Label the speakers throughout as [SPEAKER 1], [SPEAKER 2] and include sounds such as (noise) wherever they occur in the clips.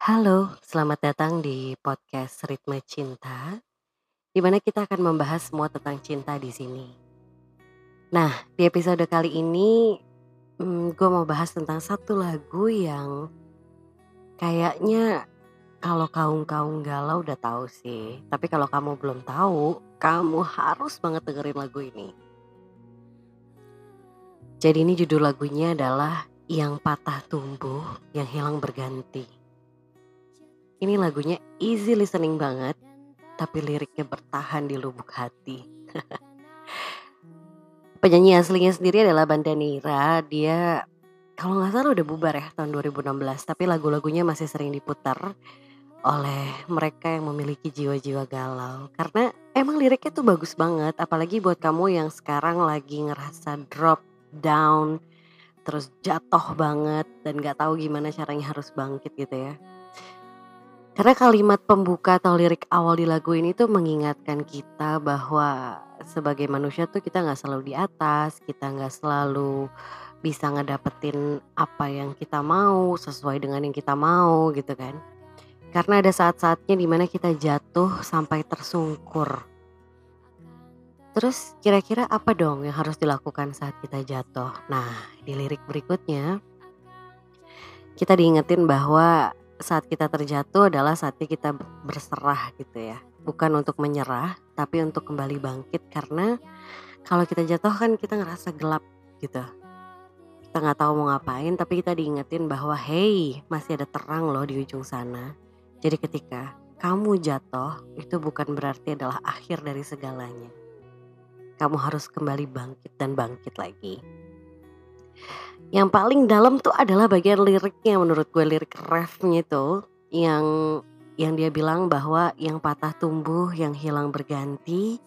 [SPEAKER 1] Halo, selamat datang di podcast Ritme Cinta, di mana kita akan membahas semua tentang cinta di sini. Nah, di episode kali ini, hmm, gue mau bahas tentang satu lagu yang kayaknya kalau kaum-kaum galau udah tahu sih. Tapi kalau kamu belum tahu, kamu harus banget dengerin lagu ini. Jadi ini judul lagunya adalah Yang Patah Tumbuh, Yang Hilang Berganti. Ini lagunya easy listening banget, tapi liriknya bertahan di lubuk hati. (laughs) Penyanyi aslinya sendiri adalah Banda Nira. Dia kalau nggak salah udah bubar ya tahun 2016, tapi lagu-lagunya masih sering diputar oleh mereka yang memiliki jiwa-jiwa galau. Karena emang liriknya tuh bagus banget, apalagi buat kamu yang sekarang lagi ngerasa drop down, terus jatuh banget dan gak tahu gimana caranya harus bangkit gitu ya. Karena kalimat pembuka atau lirik awal di lagu ini tuh mengingatkan kita bahwa sebagai manusia tuh kita nggak selalu di atas, kita nggak selalu bisa ngedapetin apa yang kita mau sesuai dengan yang kita mau gitu kan. Karena ada saat-saatnya di mana kita jatuh sampai tersungkur. Terus kira-kira apa dong yang harus dilakukan saat kita jatuh? Nah di lirik berikutnya kita diingetin bahwa saat kita terjatuh adalah saatnya kita berserah gitu ya. Bukan untuk menyerah, tapi untuk kembali bangkit karena kalau kita jatuh kan kita ngerasa gelap gitu. Kita nggak tahu mau ngapain, tapi kita diingetin bahwa hey masih ada terang loh di ujung sana. Jadi ketika kamu jatuh itu bukan berarti adalah akhir dari segalanya. Kamu harus kembali bangkit dan bangkit lagi. Yang paling dalam tuh adalah bagian liriknya menurut gue lirik refnya itu yang yang dia bilang bahwa yang patah tumbuh, yang hilang berganti,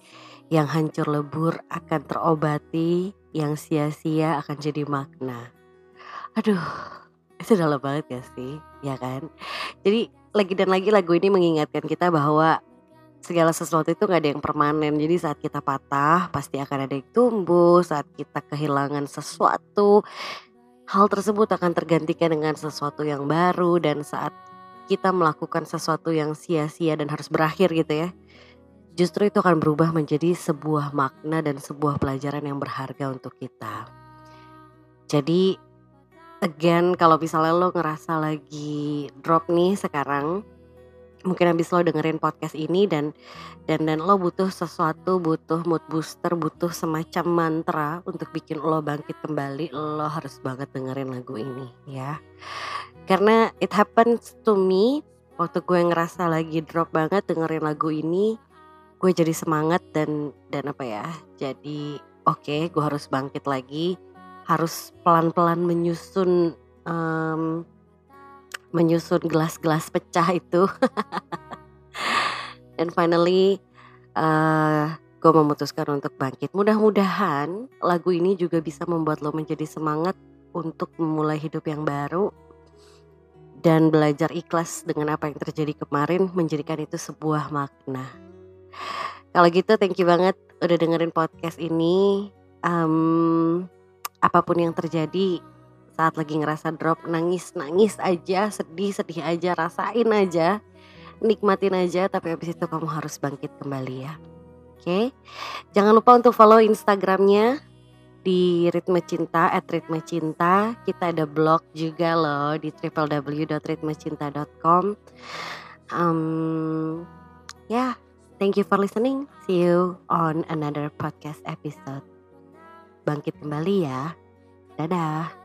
[SPEAKER 1] yang hancur lebur akan terobati, yang sia-sia akan jadi makna. Aduh, itu dalam banget ya sih, ya kan? Jadi lagi dan lagi lagu ini mengingatkan kita bahwa segala sesuatu itu gak ada yang permanen. Jadi saat kita patah pasti akan ada yang tumbuh, saat kita kehilangan sesuatu hal tersebut akan tergantikan dengan sesuatu yang baru dan saat kita melakukan sesuatu yang sia-sia dan harus berakhir gitu ya. Justru itu akan berubah menjadi sebuah makna dan sebuah pelajaran yang berharga untuk kita. Jadi again kalau misalnya lo ngerasa lagi drop nih sekarang mungkin habis lo dengerin podcast ini dan dan dan lo butuh sesuatu butuh mood booster butuh semacam mantra untuk bikin lo bangkit kembali lo harus banget dengerin lagu ini ya. Karena it happens to me waktu gue ngerasa lagi drop banget dengerin lagu ini gue jadi semangat dan dan apa ya jadi oke okay, gue harus bangkit lagi harus pelan-pelan menyusun um, menyusun gelas-gelas pecah itu. (laughs) Dan finally uh, eh, gue memutuskan untuk bangkit. Mudah-mudahan lagu ini juga bisa membuat lo menjadi semangat untuk memulai hidup yang baru dan belajar ikhlas dengan apa yang terjadi kemarin menjadikan itu sebuah makna. Kalau gitu thank you banget udah dengerin podcast ini. Um, apa pun yang terjadi saat lagi ngerasa drop nangis nangis aja sedih sedih aja rasain aja nikmatin aja tapi habis itu kamu harus bangkit kembali ya. Oke? Jangan lupa untuk follow instagramnya di ritme cinta at ritme cinta. Kita ada blog juga loh di www.ritmecinta.com um, ya yeah, thank you for listening. See you on another podcast episode. Bangkit kembali ya. Dadah